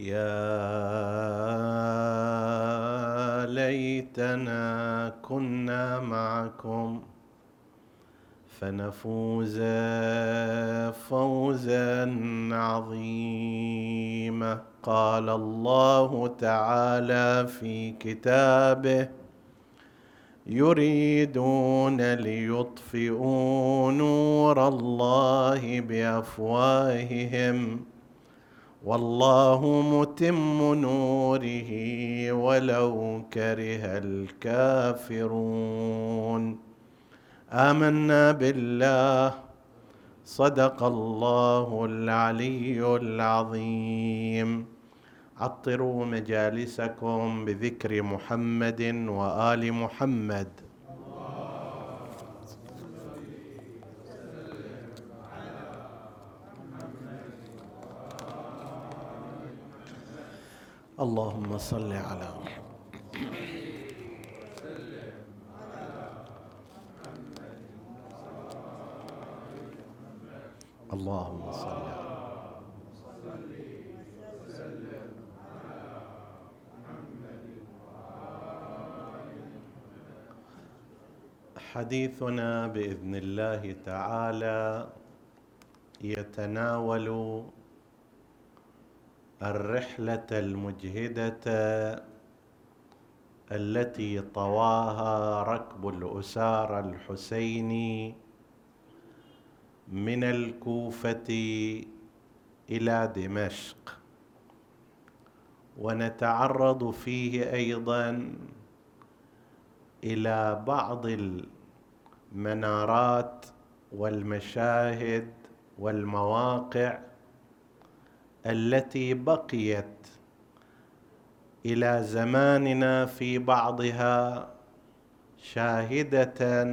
يا ليتنا كنا معكم فنفوز فوزا عظيما. قال الله تعالى في كتابه يريدون ليطفئوا نور الله بأفواههم. والله متم نوره ولو كره الكافرون. آمنا بالله. صدق الله العلي العظيم. عطروا مجالسكم بذكر محمد وآل محمد. اللهم صل على اللهم صل حديثنا بإذن الله تعالى يتناول الرحلة المجهدة التي طواها ركب الاسار الحسيني من الكوفة إلى دمشق. ونتعرض فيه أيضا إلى بعض المنارات والمشاهد والمواقع التي بقيت إلى زماننا في بعضها شاهدة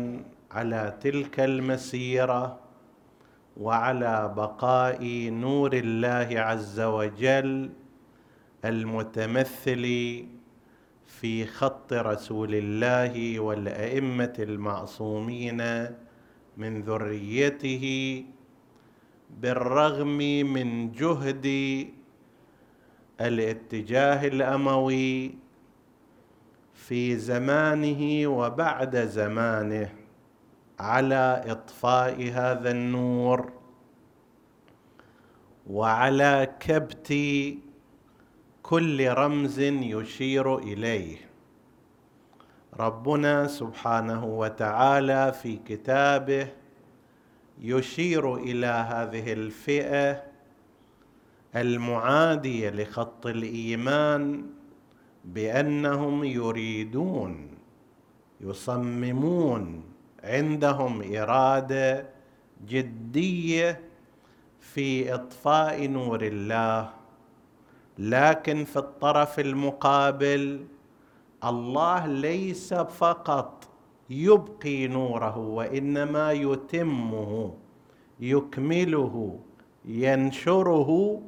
على تلك المسيرة وعلى بقاء نور الله عز وجل المتمثل في خط رسول الله والأئمة المعصومين من ذريته بالرغم من جهد الاتجاه الأموي في زمانه وبعد زمانه على إطفاء هذا النور وعلى كبت كل رمز يشير إليه. ربنا سبحانه وتعالى في كتابه يشير إلى هذه الفئة المعادية لخط الإيمان بأنهم يريدون يصممون عندهم إرادة جدية في إطفاء نور الله. لكن في الطرف المقابل الله ليس فقط يبقي نوره وإنما يتمه يكمله ينشره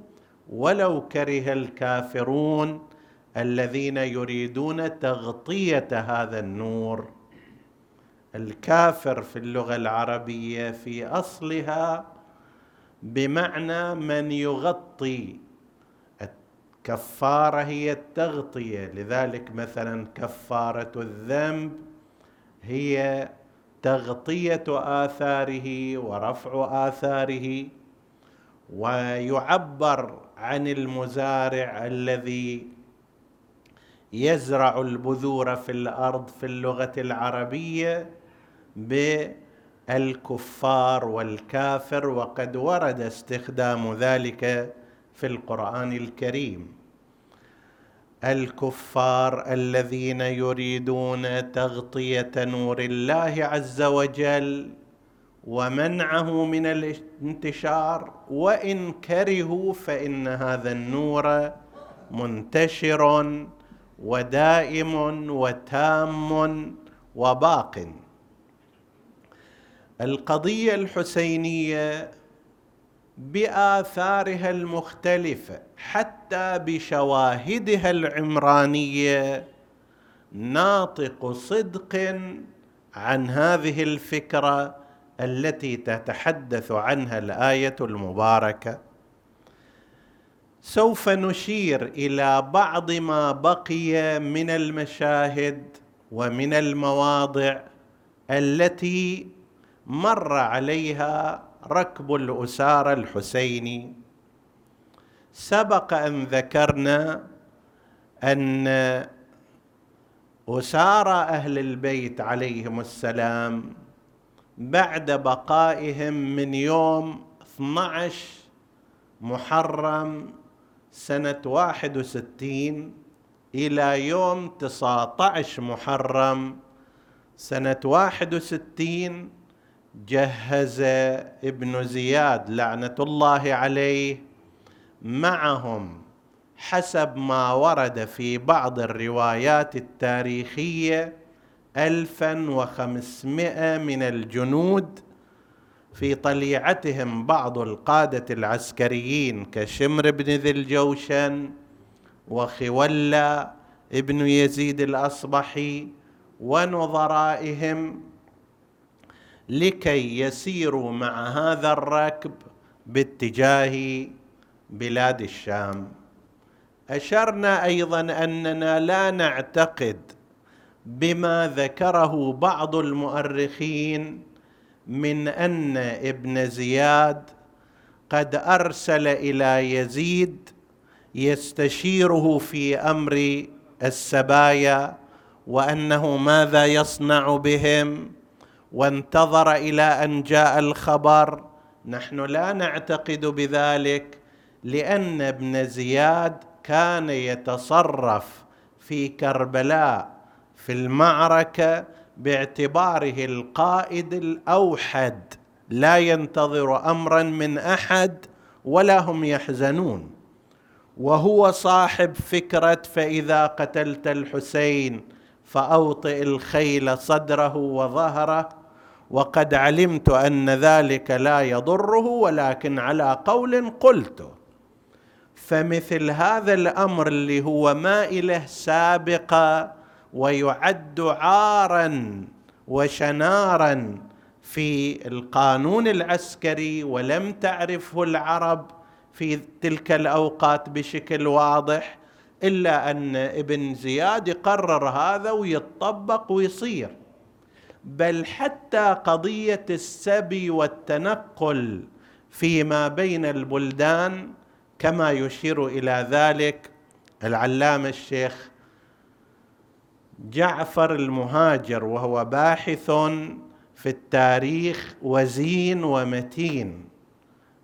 ولو كره الكافرون الذين يريدون تغطية هذا النور. الكافر في اللغة العربية في أصلها بمعنى من يغطي. الكفارة هي التغطية لذلك مثلا كفارة الذنب هي تغطية آثاره ورفع آثاره ويعبر عن المزارع الذي يزرع البذور في الأرض في اللغة العربية بالكفار والكافر وقد ورد استخدام ذلك في القرآن الكريم. الكفار الذين يريدون تغطية نور الله عز وجل ومنعه من الانتشار وإن كرهوا فإن هذا النور منتشر ودائم وتام وباق. القضية الحسينية بآثارها المختلفة حتى بشواهدها العمرانية. ناطق صدق عن هذه الفكرة التي تتحدث عنها الآية المباركة. سوف نشير إلى بعض ما بقي من المشاهد ومن المواضع التي مر عليها ركب الاساره الحسيني سبق أن ذكرنا أن اسارى أهل البيت عليهم السلام بعد بقائهم من يوم 12 محرم سنة 61 إلى يوم 19 محرم سنة 61 جهز ابن زياد لعنة الله عليه. معهم حسب ما ورد في بعض الروايات التاريخية الفا وخمسمائة من الجنود في طليعتهم بعض القادة العسكريين كشمر بن ذي الجوشن وخولة ابن يزيد الأصبحي ونظرائهم لكي يسيروا مع هذا الركب باتجاه بلاد الشام. أشرنا أيضا أننا لا نعتقد بما ذكره بعض المؤرخين من أن ابن زياد قد أرسل إلى يزيد يستشيره في أمر السبايا وأنه ماذا يصنع بهم. وانتظر إلى أن جاء الخبر. نحن لا نعتقد بذلك لأن ابن زياد كان يتصرف في كربلاء في المعركة باعتباره القائد الأوحد. لا ينتظر امرا من أحد ولا هم يحزنون. وهو صاحب فكرة فإذا قتلت الحسين فأوطئ الخيل صدره وظهره. وقد علمت أن ذلك لا يضره ولكن على قول قلته فمثل هذا الأمر اللي هو ما اله سابقة ويعد عارا وشنارا في القانون العسكري ولم تعرفه العرب في تلك الأوقات بشكل واضح إلا أن ابن زياد يقرر هذا ويتطبق ويصير. بل حتى قضية السبي والتنقل فيما بين البلدان كما يشير إلى ذلك العلامة الشيخ جعفر المهاجر وهو باحث في التاريخ وزين ومتين.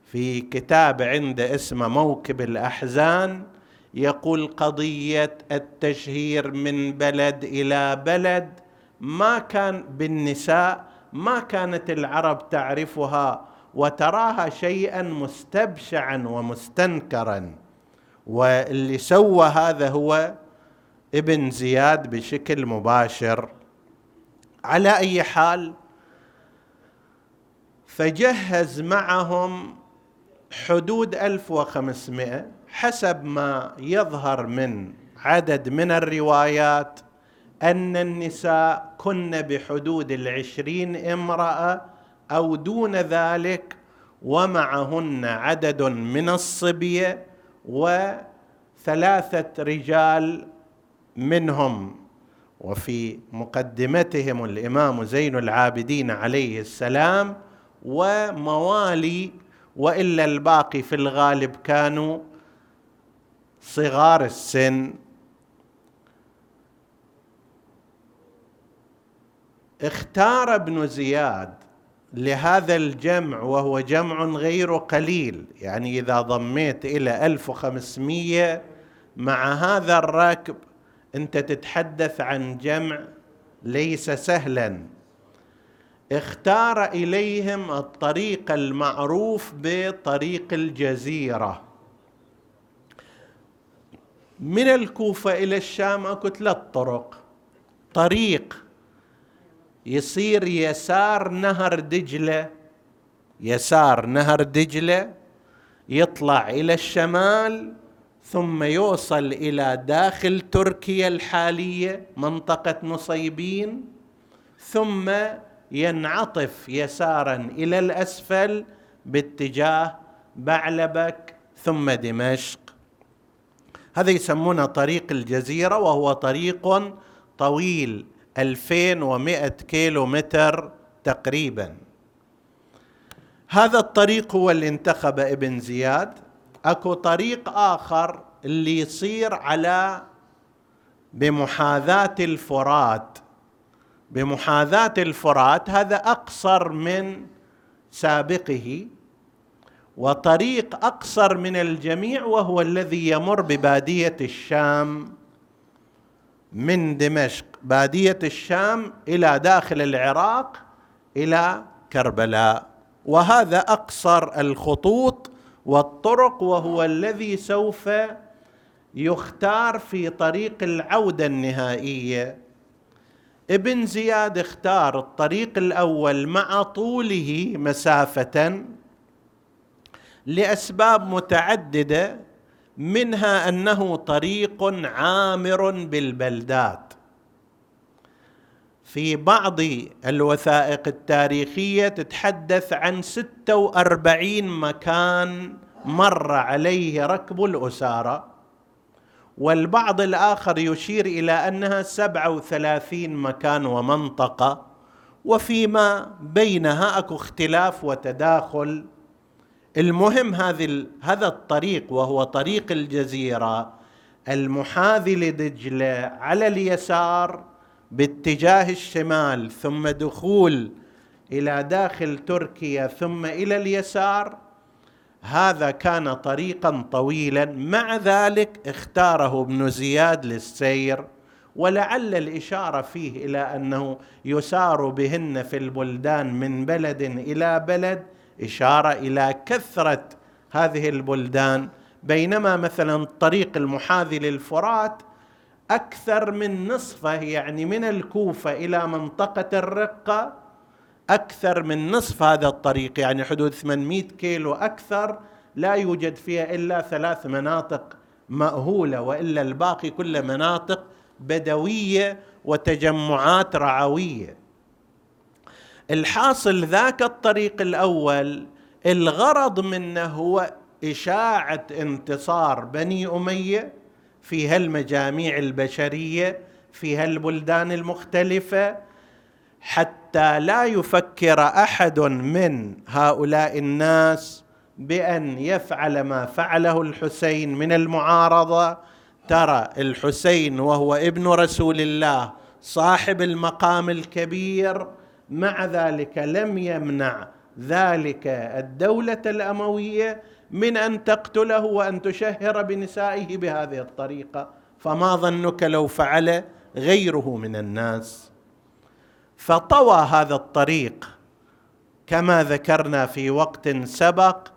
في كتاب عنده اسمه موكب الأحزان يقول قضية التشهير من بلد إلى بلد ما كان بالنساء ما كانت العرب تعرفها وتراها شيئا مستبشعا ومستنكرا. واللي سوى هذا هو ابن زياد بشكل مباشر. على أي حال فجهز معهم حدود 1500 حسب ما يظهر من عدد من الروايات. أن النساء كن بحدود العشرين امرأة أو دون ذلك ومعهن عدد من الصبية وثلاثة رجال منهم. وفي مقدمتهم الإمام زين العابدين عليه السلام وموالي وإلا الباقي في الغالب كانوا صغار السن اختار ابن زياد لهذا الجمع وهو جمع غير قليل يعني إذا ضميت إلى 1500 مع هذا الركب أنت تتحدث عن جمع ليس سهلا. اختار إليهم الطريق المعروف بطريق الجزيرة. من الكوفة إلى الشام أكو ثلاث طرق. طريق يصير يسار نهر دجلة. يسار نهر دجلة يطلع إلى الشمال ثم يوصل إلى داخل تركيا الحالية منطقة نصيبين ثم ينعطف يسارا إلى الأسفل باتجاه بعلبك ثم دمشق. هذا يسمونه طريق الجزيرة وهو طريق طويل 2100 كيلو متر تقريبا. هذا الطريق هو اللي انتخب ابن زياد. أكو طريق آخر اللي يصير على بمحاذاة الفرات. بمحاذاة الفرات هذا أقصر من سابقه وطريق أقصر من الجميع وهو الذي يمر ببادية الشام. من دمشق بادية الشام إلى داخل العراق إلى كربلاء. وهذا أقصر الخطوط والطرق وهو الذي سوف يختار في طريق العودة النهائية. ابن زياد اختار الطريق الأول مع طوله مسافة لأسباب متعددة. منها أنه طريق عامر بالبلدات. في بعض الوثائق التاريخية تتحدث عن 46 مكان مر عليه ركب الأسارة والبعض الآخر يشير إلى أنها 37 مكان ومنطقة وفيما بينها أكو اختلاف وتداخل المهم هذه هذا الطريق وهو طريق الجزيرة المحاذي لدجله على اليسار باتجاه الشمال ثم دخول إلى داخل تركيا ثم إلى اليسار. هذا كان طريقا طويلا. مع ذلك اختاره ابن زياد للسير ولعل الإشارة فيه إلى أنه يسار بهن في البلدان من بلد إلى بلد إشارة إلى كثرة هذه البلدان بينما مثلا الطريق المحاذي للفرات أكثر من نصفة يعني من الكوفة إلى منطقة الرقة أكثر من نصف هذا الطريق يعني حدود 800 كيلو أكثر لا يوجد فيها إلا ثلاث مناطق مأهولة وإلا الباقي كله مناطق بدوية وتجمعات رعوية. الحاصل ذاك الطريق الأول الغرض منه هو إشاعة انتصار بني أمية في هالمجاميع البشرية في هالبلدان المختلفة حتى لا يفكر أحد من هؤلاء الناس بأن يفعل ما فعله الحسين من المعارضة. ترى الحسين وهو ابن رسول الله صاحب المقام الكبير مع ذلك لم يمنع ذلك الدولة الأموية من أن تقتله وأن تشهر بنسائه بهذه الطريقة. فما ظنك لو فعل غيره من الناس؟ فطوى هذا الطريق كما ذكرنا في وقت سبق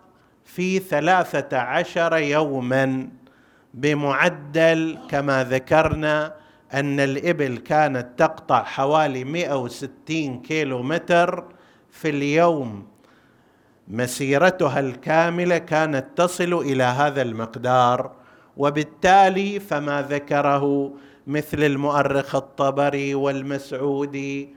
في ثلاثة عشر يوما بمعدل كما ذكرنا أن الإبل كانت تقطع حوالي 160 كيلو متر في اليوم. مسيرتها الكاملة كانت تصل إلى هذا المقدار وبالتالي فما ذكره مثل المؤرخ الطبري والمسعودي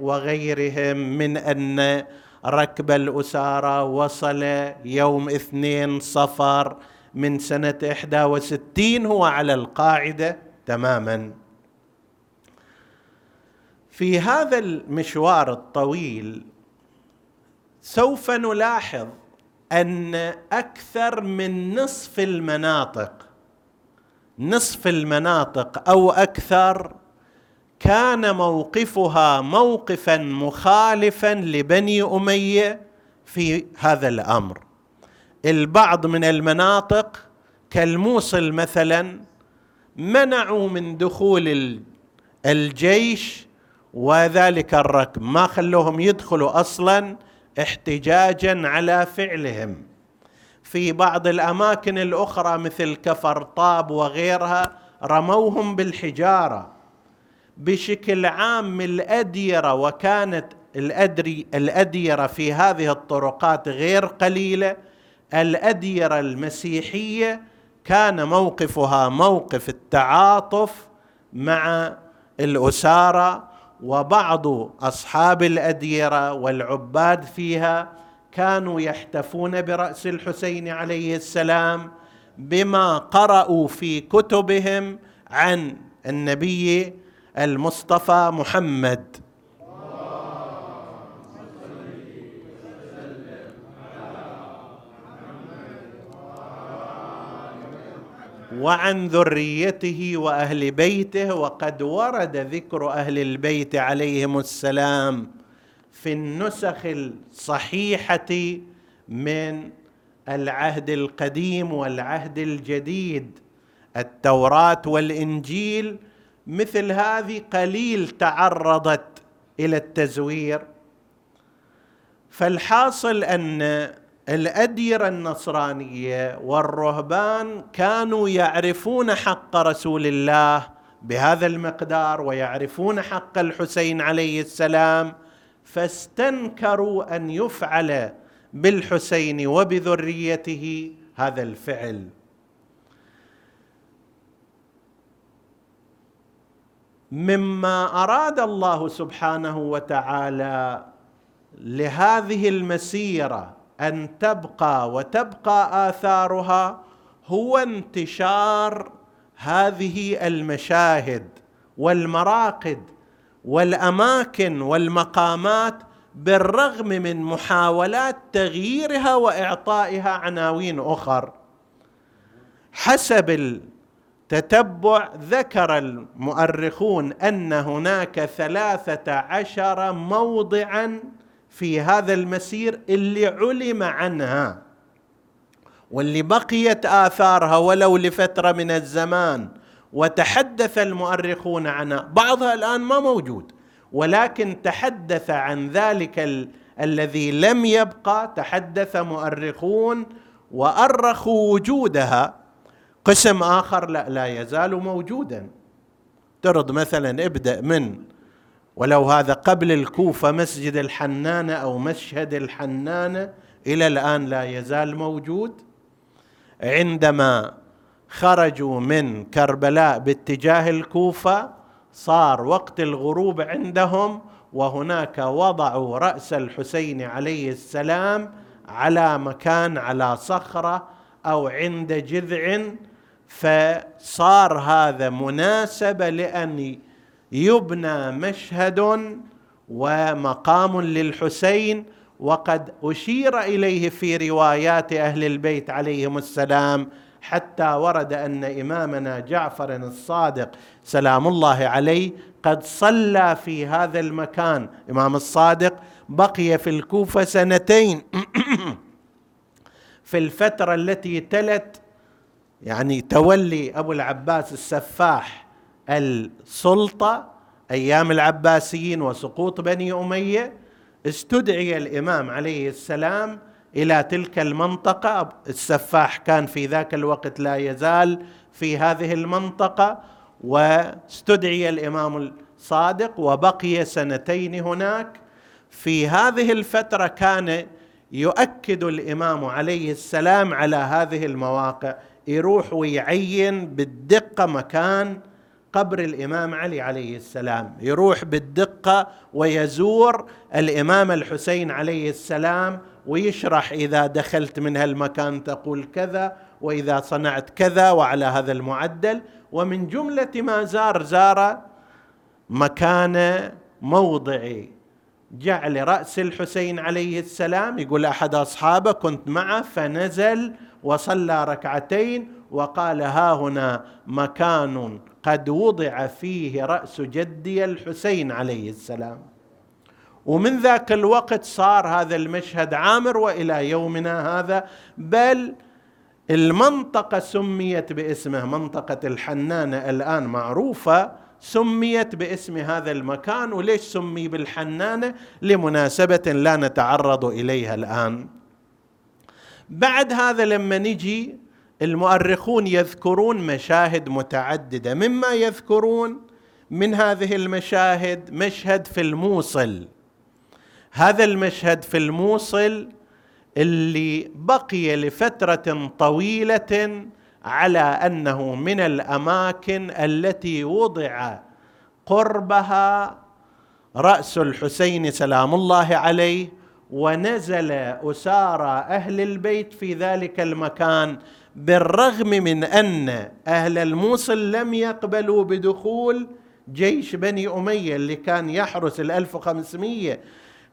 وغيرهم من أن ركب الأسارة وصل يوم اثنين صفر من سنة 61 هو على القاعدة. تماما. في هذا المشوار الطويل سوف نلاحظ أن أكثر من نصف المناطق نصف المناطق أو أكثر كان موقفها موقفا مخالفا لبني أمية في هذا الأمر. البعض من المناطق كالموصل مثلا منعوا من دخول الجيش وذلك الركب. ما خلوهم يدخلوا أصلا احتجاجا على فعلهم. في بعض الأماكن الأخرى مثل كفر طاب وغيرها رموهم بالحجارة. بشكل عام الأديرة وكانت الأدري الأديرة في هذه الطرقات غير قليلة الأديرة المسيحية كان موقفها موقف التعاطف مع الأسارة وبعض أصحاب الأديرة والعباد فيها كانوا يحتفون برأس الحسين عليه السلام بما قرأوا في كتبهم عن النبي المصطفى محمد. وعن ذريته وأهل بيته وقد ورد ذكر أهل البيت عليهم السلام في النسخ الصحيحة من العهد القديم والعهد الجديد. التوراة والإنجيل مثل هذه قليل تعرضت إلى التزوير. فالحاصل أن الأديرة النصرانية والرهبان كانوا يعرفون حق رسول الله بهذا المقدار ويعرفون حق الحسين عليه السلام فاستنكروا أن يفعل بالحسين وبذريته هذا الفعل. مما أراد الله سبحانه وتعالى لهذه المسيرة أن تبقى وتبقى آثارها هو انتشار هذه المشاهد والمراقد والأماكن والمقامات بالرغم من محاولات تغييرها وإعطائها عناوين أخر. حسب التتبع ذكر المؤرخون أن هناك ثلاثة عشر موضعا في هذا المسير اللي علم عنها واللي بقيت آثارها ولو لفترة من الزمان وتحدث المؤرخون عنها. بعضها الآن ما موجود ولكن تحدث عن ذلك ال... الذي لم يبقى تحدث مؤرخون وأرخوا وجودها. قسم آخر لا لا يزال موجودا. ترد مثلا ابدأ من ولو هذا قبل الكوفة مسجد الحنانه أو مشهد الحنانه إلى الآن لا يزال موجود. عندما خرجوا من كربلاء باتجاه الكوفة صار وقت الغروب عندهم وهناك وضعوا رأس الحسين عليه السلام على مكان على صخرة أو عند جذع فصار هذا مناسبه لأن يبنى مشهد ومقام للحسين وقد أشير إليه في روايات أهل البيت عليهم السلام حتى ورد أن إمامنا جعفر الصادق سلام الله عليه قد صلى في هذا المكان. إمام الصادق بقي في الكوفة سنتين. في الفترة التي تلت يعني تولي أبو العباس السفاح السلطة أيام العباسيين وسقوط بني أمية استدعي الإمام عليه السلام إلى تلك المنطقة. السفاح كان في ذاك الوقت لا يزال في هذه المنطقة واستدعي الإمام الصادق. وبقي سنتين هناك. في هذه الفترة كان يؤكد الإمام عليه السلام على هذه المواقع. يروح ويعين بالدقة مكان قبر الإمام علي عليه السلام. يروح بالدقة ويزور الإمام الحسين عليه السلام ويشرح إذا دخلت من هالمكان تقول كذا وإذا صنعت كذا وعلى هذا المعدل. ومن جملة ما زار زار مكان موضع جعل رأس الحسين عليه السلام. يقول أحد أصحابه كنت معه فنزل وصلى ركعتين وقال ها هنا مكان قد وضع فيه رأس جدي الحسين عليه السلام. ومن ذاك الوقت صار هذا المشهد عامر وإلى يومنا هذا بل المنطقة سميت باسمه منطقة الحنانة الآن معروفة سميت باسم هذا المكان. وليش سمي بالحنانة؟ لمناسبة لا نتعرض إليها الآن. بعد هذا لما نجي المؤرخون يذكرون مشاهد متعددة. مما يذكرون من هذه المشاهد مشهد في الموصل. هذا المشهد في الموصل اللي بقي لفترة طويلة على أنه من الأماكن التي وضع قربها رأس الحسين سلام الله عليه ونزل أسارى أهل البيت في ذلك المكان بالرغم من أن أهل الموصل لم يقبلوا بدخول جيش بني أمية اللي كان يحرس ال 1500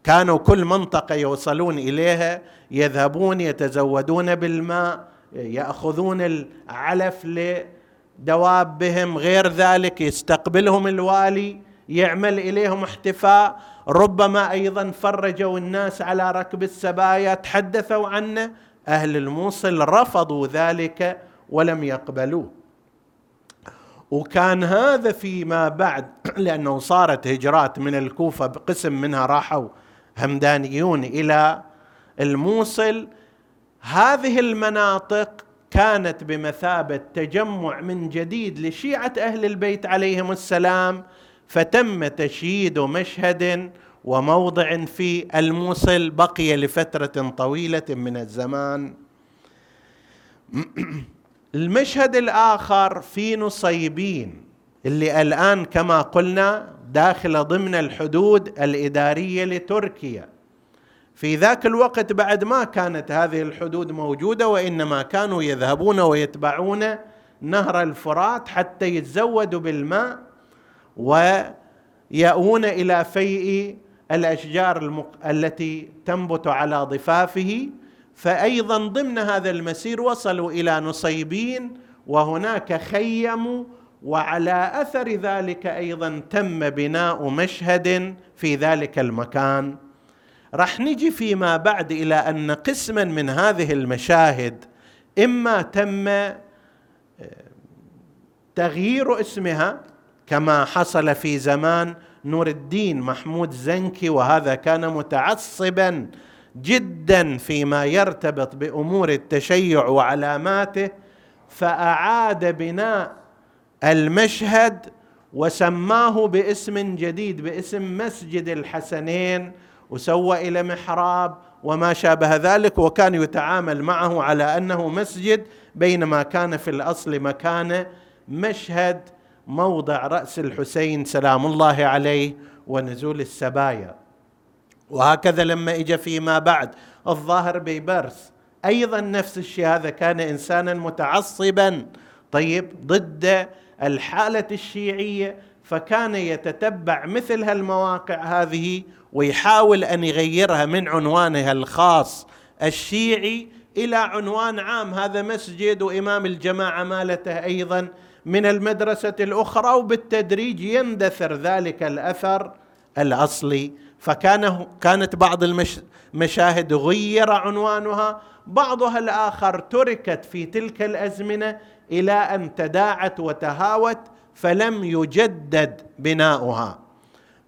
كانوا كل منطقة يوصلون إليها يذهبون يتزودون بالماء يأخذون العلف لدوابهم غير ذلك يستقبلهم الوالي يعمل إليهم احتفاء. ربما أيضا فرجوا الناس على ركب السبايا تحدثوا عنه أهل الموصل رفضوا ذلك ولم يقبلوه. وكان هذا فيما بعد لأنه صارت هجرات من الكوفة بقسم منها راحوا همدانيون إلى الموصل. هذه المناطق كانت بمثابة تجمع من جديد لشيعة أهل البيت عليهم السلام فتم تشييد مشهد وموضع في الموصل بقي لفترة طويلة من الزمان. المشهد الآخر في نصيبين اللي الآن كما قلنا داخل ضمن الحدود الإدارية لتركيا. في ذاك الوقت بعد ما كانت هذه الحدود موجودة وإنما كانوا يذهبون ويتبعون نهر الفرات حتى يتزودوا بالماء ويأوون إلى فيء الأشجار المق... التي تنبت على ضفافه فايضا ضمن هذا المسير وصلوا إلى نصيبين وهناك خيموا وعلى أثر ذلك أيضا تم بناء مشهد في ذلك المكان. راح نجي فيما بعد إلى أن قسما من هذه المشاهد إما تم آه، تغيير اسمها كما حصل في زمان نور الدين محمود زنكي وهذا كان متعصبا جدا فيما يرتبط بأمور التشيع وعلاماته فأعاد بناء المشهد وسماه باسم جديد باسم مسجد الحسنين وسوى إلى محراب وما شابه ذلك وكان يتعامل معه على أنه مسجد بينما كان في الأصل مكان مشهد موضع رأس الحسين سلام الله عليه ونزول السبايا. وهكذا لما اجى فيما بعد الظاهر بيبرس أيضا نفس الشيء هذا كان انسانا متعصبا طيب ضد الحالة الشيعية فكان يتتبع مثل هالمواقع هذه ويحاول أن يغيرها من عنوانها الخاص الشيعي إلى عنوان عام. هذا مسجد وإمام الجماعة مالته أيضا من المدرسة الأخرى وبالتدريج يندثر ذلك الأثر الأصلي. فكان كانت بعض المشاهد غير عنوانها بعضها الآخر تركت في تلك الأزمنة إلى أن تداعت وتهاوت فلم يجدد بناؤها.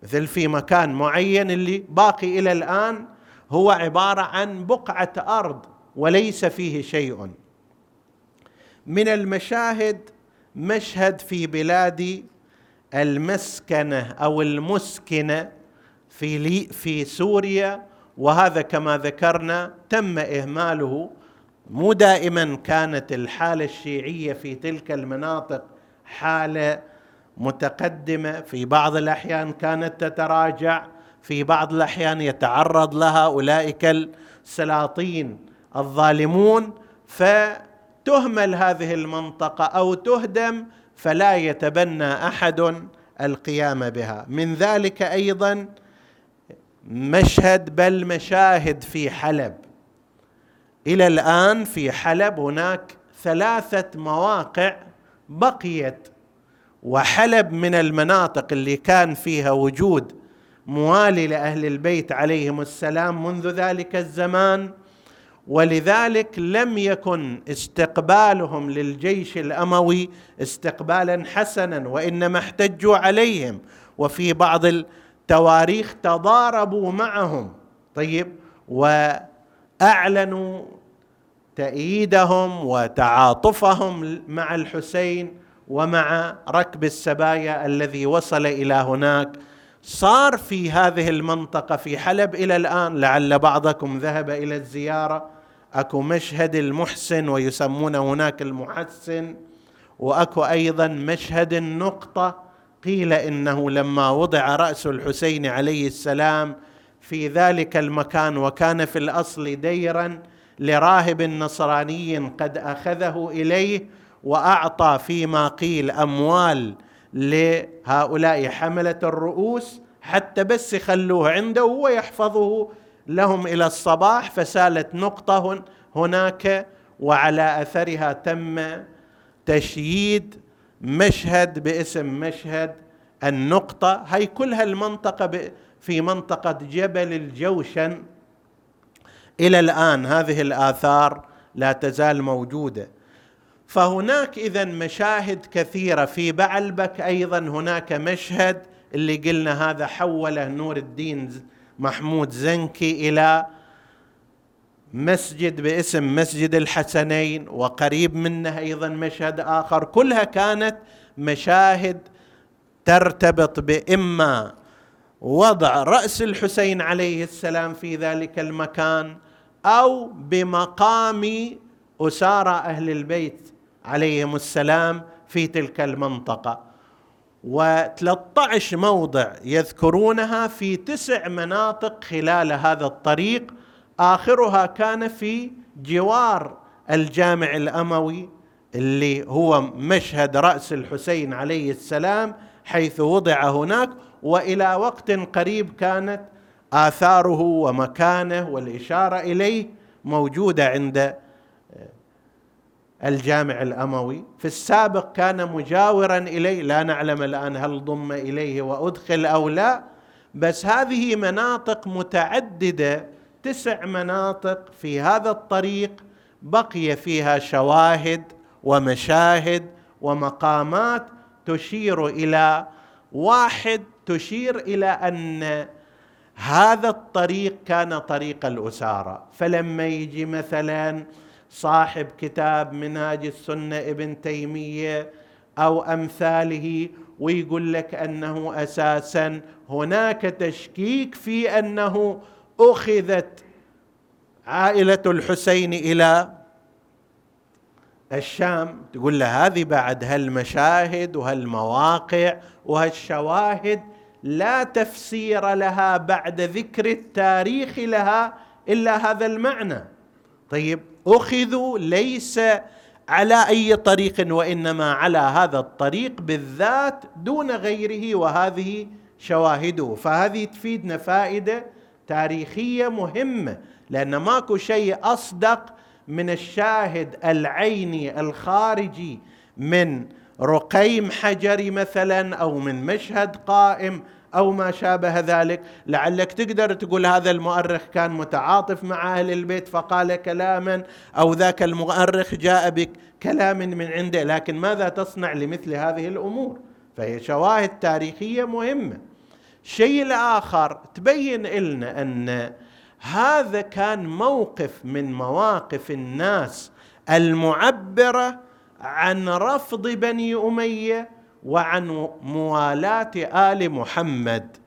مثل في مكان معين اللي باقي إلى الآن هو عبارة عن بقعة أرض وليس فيه شيء. من المشاهد مشهد في بلاد المسكنة أو المسكنة في في سوريا وهذا كما ذكرنا تم إهماله. مو دائما كانت الحالة الشيعية في تلك المناطق حالة متقدمة في بعض الأحيان كانت تتراجع في بعض الأحيان يتعرض لها أولئك السلاطين الظالمون. فتهمل هذه المنطقة أو تهدم فلا يتبنى أحد القيام بها. من ذلك أيضا مشهد بل مشاهد في حلب. إلى الآن في حلب هناك ثلاثة مواقع بقيت وحلب من المناطق اللي كان فيها وجود موالي لأهل البيت عليهم السلام منذ ذلك الزمان. ولذلك لم يكن استقبالهم للجيش الأموي استقبالا حسنا وإنما احتجوا عليهم. وفي بعض التواريخ تضاربوا معهم. طيب وأعلنوا تأييدهم وتعاطفهم مع الحسين ومع ركب السبايا الذي وصل إلى هناك. صار في هذه المنطقة في حلب إلى الآن لعل بعضكم ذهب إلى الزيارة. أكو مشهد المحسن ويسمون هناك المحسن وأكو أيضا مشهد النقطة قيل إنه لما وضع رأس الحسين عليه السلام في ذلك المكان وكان في الأصل ديرا لراهب نصراني قد أخذه إليه وأعطى فيما قيل أموال لهؤلاء حملة الرؤوس حتى بس يخلوه عنده ويحفظه لهم إلى الصباح فسالت نقطة هناك وعلى أثرها تم تشييد مشهد باسم مشهد النقطة. هي كلها المنطقة في منطقة جبل الجوشن. إلى الآن هذه الآثار لا تزال موجودة. فهناك اذا مشاهد كثيرة في بعلبك. أيضا هناك مشهد اللي قلنا هذا حوله نور الدين محمود زنكي إلى مسجد باسم مسجد الحسنين وقريب منه أيضا مشهد آخر. كلها كانت مشاهد ترتبط بإما وضع رأس الحسين عليه السلام في ذلك المكان أو بمقام أسارى أهل البيت عليهم السلام في تلك المنطقة. و13 موضع يذكرونها في تسع مناطق خلال هذا الطريق. آخرها كان في جوار الجامع الأموي اللي هو مشهد رأس الحسين عليه السلام حيث وضع هناك وإلى وقت قريب كانت آثاره ومكانه والإشارة إليه موجودة عند الجامع الأموي. في السابق كان مجاورا اليه لا نعلم الآن هل ضم إليه وأدخل أو لا بس هذه مناطق متعددة تسع مناطق في هذا الطريق بقي فيها شواهد ومشاهد ومقامات تشير إلى واحد تشير إلى أن هذا الطريق كان طريق الأسارة. فلما يجي مثلا صاحب كتاب منهاج السنة ابن تيمية أو أمثاله ويقول لك أنه أساسا هناك تشكيك في أنه أخذت عائلة الحسين إلى الشام. تقول له هذه بعد هالمشاهد وهالمواقع وهالشواهد لا تفسير لها بعد ذكر التاريخ لها إلا هذا المعنى. طيب أخذوا ليس على أي طريق وإنما على هذا الطريق بالذات دون غيره وهذه شواهده. فهذه تفيدنا فائدة تاريخية مهمة لأن ماكو شيء أصدق من الشاهد العيني الخارجي من رقيم حجري مثلا أو من مشهد قائم أو ما شابه ذلك. لعلك تقدر تقول هذا المؤرخ كان متعاطف مع أهل البيت فقال كلاما أو ذاك المؤرخ جاء بكلام من عنده. لكن ماذا تصنع لمثل هذه الأمور؟ فهي شواهد تاريخية مهمة. الشيء الآخر تبين لنا أن هذا كان موقف من مواقف الناس المعبرة عن رفض بني أمية وعن موالاه آل محمد.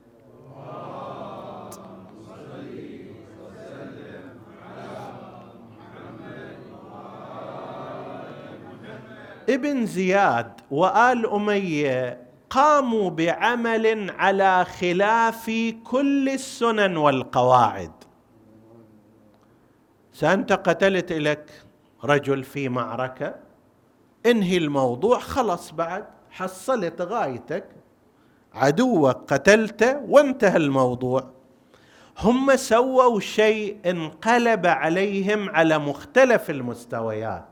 ابن زياد وآل أمية قاموا بعمل على خلاف كل السنن والقواعد. سانت قتلت لك رجل في معركة. انهي الموضوع؟ خلص بعد. حصلت غايتك عدوك قتلته وانتهى الموضوع. هم سووا شيء انقلب عليهم على مختلف المستويات.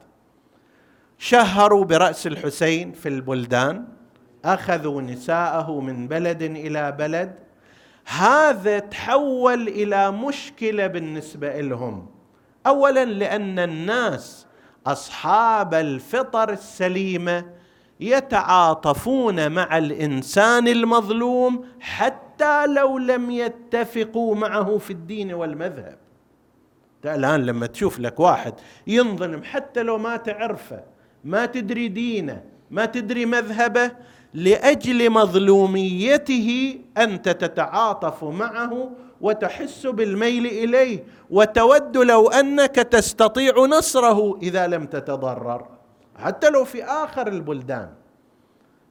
شهروا برأس الحسين في البلدان أخذوا نساءه من بلد إلى بلد. هذا تحول إلى مشكلة بالنسبة لهم. اولا لأن الناس أصحاب الفطر السليمة يتعاطفون مع الإنسان المظلوم حتى لو لم يتفقوا معه في الدين والمذهب. الآن لما تشوف لك واحد ينظلم حتى لو ما تعرفه ما تدري دينه ما تدري مذهبه لأجل مظلوميته أنت تتعاطف معه وتحس بالميل إليه وتود لو أنك تستطيع نصره إذا لم تتضرر. حتى لو في آخر البلدان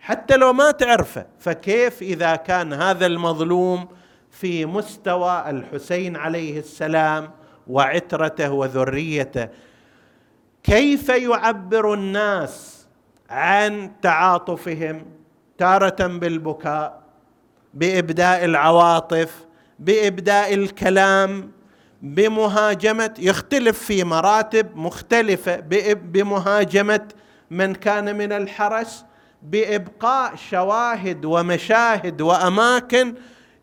حتى لو ما تعرفه فكيف إذا كان هذا المظلوم في مستوى الحسين عليه السلام وعترته وذريته؟ كيف يعبر الناس عن تعاطفهم تارة بالبكاء بإبداء العواطف بإبداء الكلام؟ بمهاجمة يختلف في مراتب مختلفة بمهاجمة من كان من الحرس بإبقاء شواهد ومشاهد وأماكن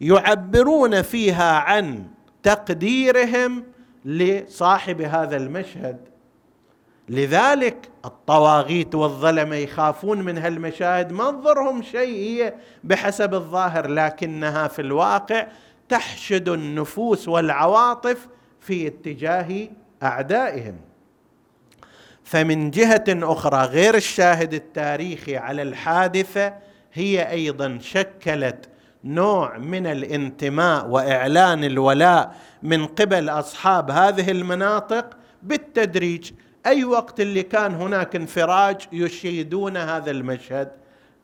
يعبرون فيها عن تقديرهم لصاحب هذا المشهد. لذلك الطواغيت والظلمة يخافون من هالمشاهد. ما انظرهم شيء هي بحسب الظاهر لكنها في الواقع تحشد النفوس والعواطف في اتجاه أعدائهم. فمن جهة أخرى غير الشاهد التاريخي على الحادثة هي أيضا شكلت نوع من الانتماء وإعلان الولاء من قبل أصحاب هذه المناطق بالتدريج. أي وقت اللي كان هناك انفراج يشيدون هذا المشهد؟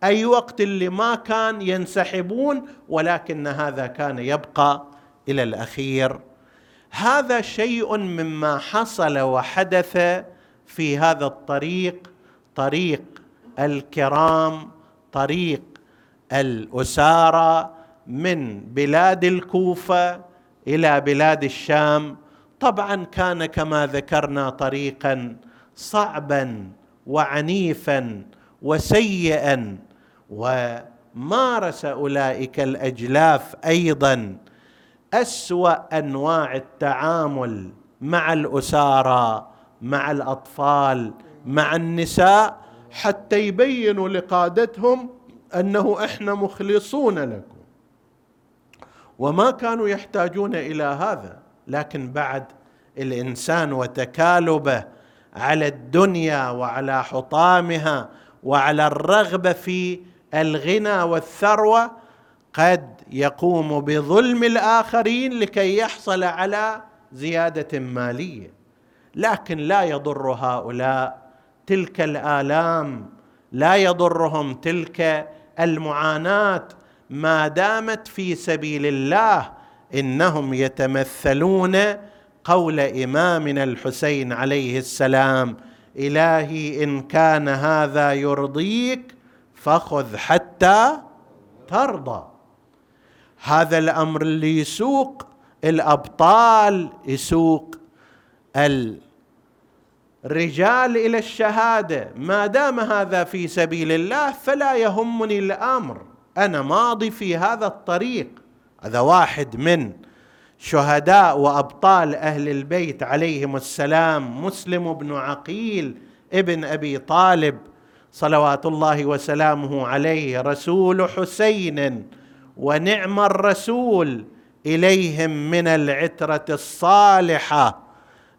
أي وقت اللي ما كان ينسحبون ولكن هذا كان يبقى إلى الأخير. هذا شيء مما حصل وحدث في هذا الطريق طريق الكرام طريق الأسارى من بلاد الكوفة إلى بلاد الشام. طبعا كان كما ذكرنا طريقا صعبا وعنيفا وسيئا. ومارس أولئك الأجلاف أيضا. أسوأ أنواع التعامل مع الأسارى مع الأطفال مع النساء حتى يبينوا لقادتهم أنه إحنا مخلصون لكم. وما كانوا يحتاجون إلى هذا لكن بعد الإنسان وتكالبه على الدنيا وعلى حطامها وعلى الرغبة في الغنى والثروة قد يقوم بظلم الآخرين لكي يحصل على زيادة مالية. لكن لا يضر هؤلاء. تلك الآلام لا يضرهم تلك المعاناة. ما دامت في سبيل الله إنهم يتمثلون قول إمامنا الحسين عليه السلام إلهي إن كان هذا يرضيك فخذ حتى ترضى. هذا الأمر اللي يسوق الأبطال يسوق الرجال إلى الشهادة. ما دام هذا في سبيل الله فلا يهمني الأمر. أنا ماضي في هذا الطريق. هذا واحد من شهداء وأبطال أهل البيت عليهم السلام مسلم بن عقيل ابن أبي طالب. صلوات الله وسلامه عليه رسول حسين ونعم الرسول إليهم من العترة الصالحة.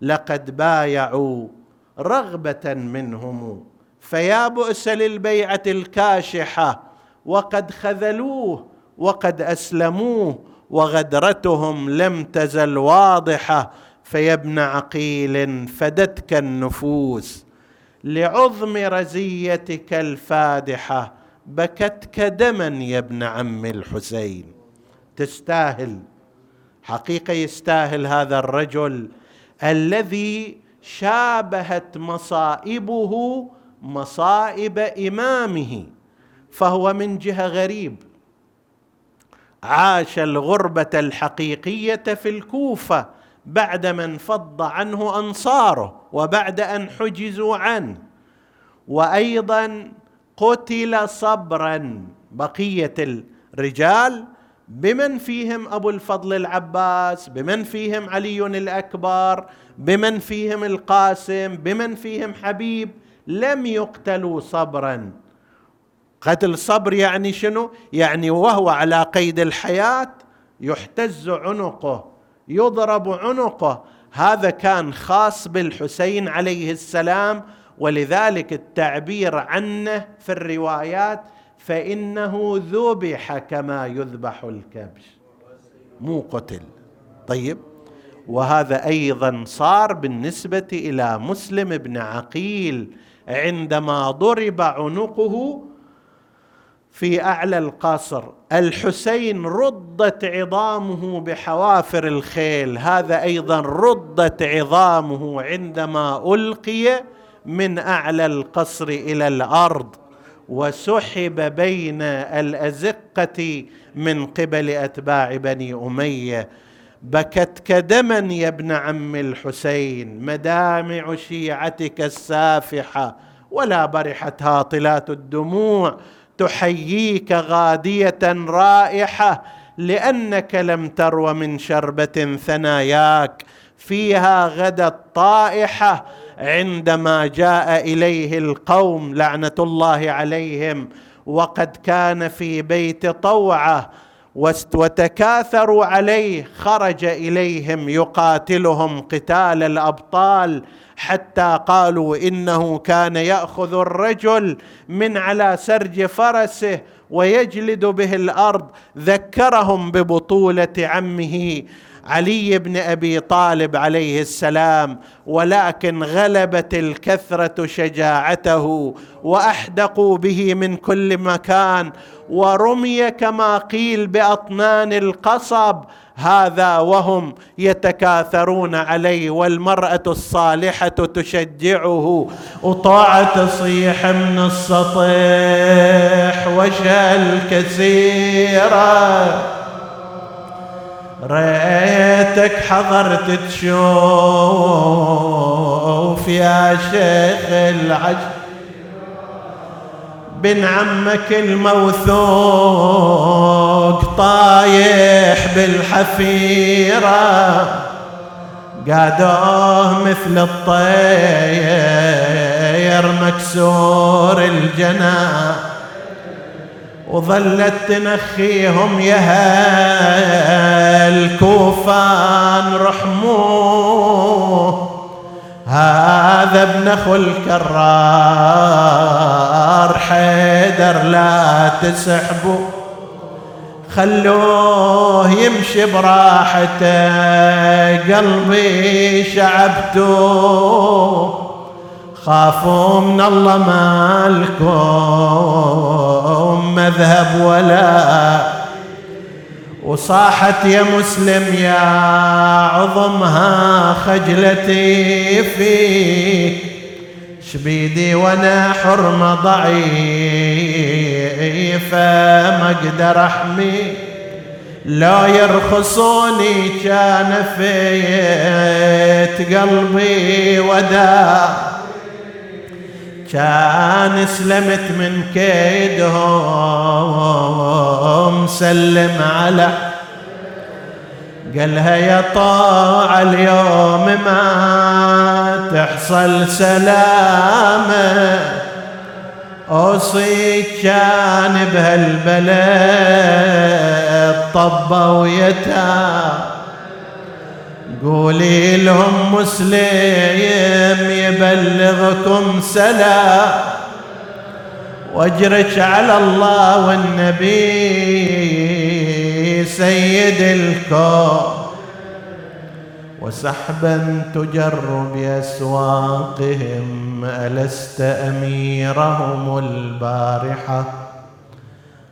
لقد بايعوا رغبة منهم فيا بؤس للبيعة الكاشحة وقد خذلوه وقد أسلموه وغدرتهم لم تزل واضحة فيا ابن عقيل فدتك النفوس. لعظم رزيتك الفادحة بكتك دما يا ابن عم الحسين. تستاهل. حقيقة يستاهل هذا الرجل الذي شابهت مصائبه مصائب إمامه فهو من جهة غريب. عاش الغربة الحقيقية في الكوفة بعدما انفض عنه أنصاره وبعد أن حجزوا عنه. وأيضا قتل صبرا بقية الرجال بمن فيهم أبو الفضل العباس بمن فيهم علي الأكبر بمن فيهم القاسم بمن فيهم حبيب لم يقتلوا صبرا. قتل صبر يعني شنو؟ يعني وهو على قيد الحياة يحتز عنقه. يضرب عنقه. هذا كان خاص بالحسين عليه السلام ولذلك التعبير عنه في الروايات فإنه ذبح كما يذبح الكبش. مو قتل. طيب. وهذا أيضا صار بالنسبة إلى مسلم بن عقيل عندما ضرب عنقه في أعلى القصر. الحسين ردت عظامه بحوافر الخيل. هذا أيضا ردت عظامه عندما ألقي من أعلى القصر إلى الأرض وسحب بين الأزقة من قبل أتباع بني أمية. بكتك دما يا ابن عم الحسين مدامع شيعتك السافحة ولا برحت هاطلات الدموع. تحييك غادية رائحة لأنك لم ترو من شربة ثناياك. فيها غدا الطائحة عندما جاء إليه القوم لعنة الله عليهم وقد كان في بيت طوعة وتكاثروا عليه خرج إليهم يقاتلهم قتال الأبطال حتى قالوا إنه كان يأخذ الرجل من على سرج فرسه ويجلد به الأرض. ذكرهم ببطولة عمه علي بن أبي طالب عليه السلام ولكن غلبت الكثرة شجاعته وأحدقوا به من كل مكان ورمي كما قيل بأطنان القصب. هذا وهم يتكاثرون عليه والمرأة الصالحة تشجعه. وطاعه تصيح من السطح وشل كثيره ريتك حضرت تشوف يا شيخ العج بن عمك الموثوق طايح بالحفيرة. قادوه مثل الطير مكسور الجناح وظلت تنخيهم يا الكوفان رحموه. هذا ابن أخو الكرار حيدر لا تسحبوا خلوه يمشي براحته قلبي شعبته. خافوا من الله مالكم مذهب ولا وصاحت يا مسلم يا عظمها خجلتي فيك شبيدي وأنا حرمة ضعيفة ما أقدر احمي لا يرخصوني كان فيت قلبي وداع. كان سلمت من كيدهم سلم على قالها يا طاع اليوم ما تحصل سلامة. أوصيك كان بهالبلد طبة ويتام. قولي لهم مسلم يبلغكم سلام. واجرك على الله والنبي سيد الكون. وسحبا تجر بأسواقهم ألست أميرهم البارحة؟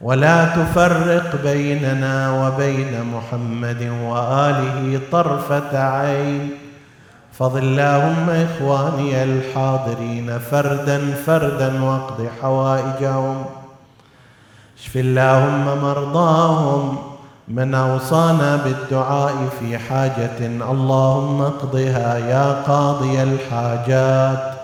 ولا تفرق بيننا وبين محمد وآله طرفة عين. فضل اللهم إخواني الحاضرين فردا فردا واقض حوائجهم. اشف اللهم مرضاهم من أوصانا بالدعاء في حاجة. اللهم اقضها يا قاضي الحاجات.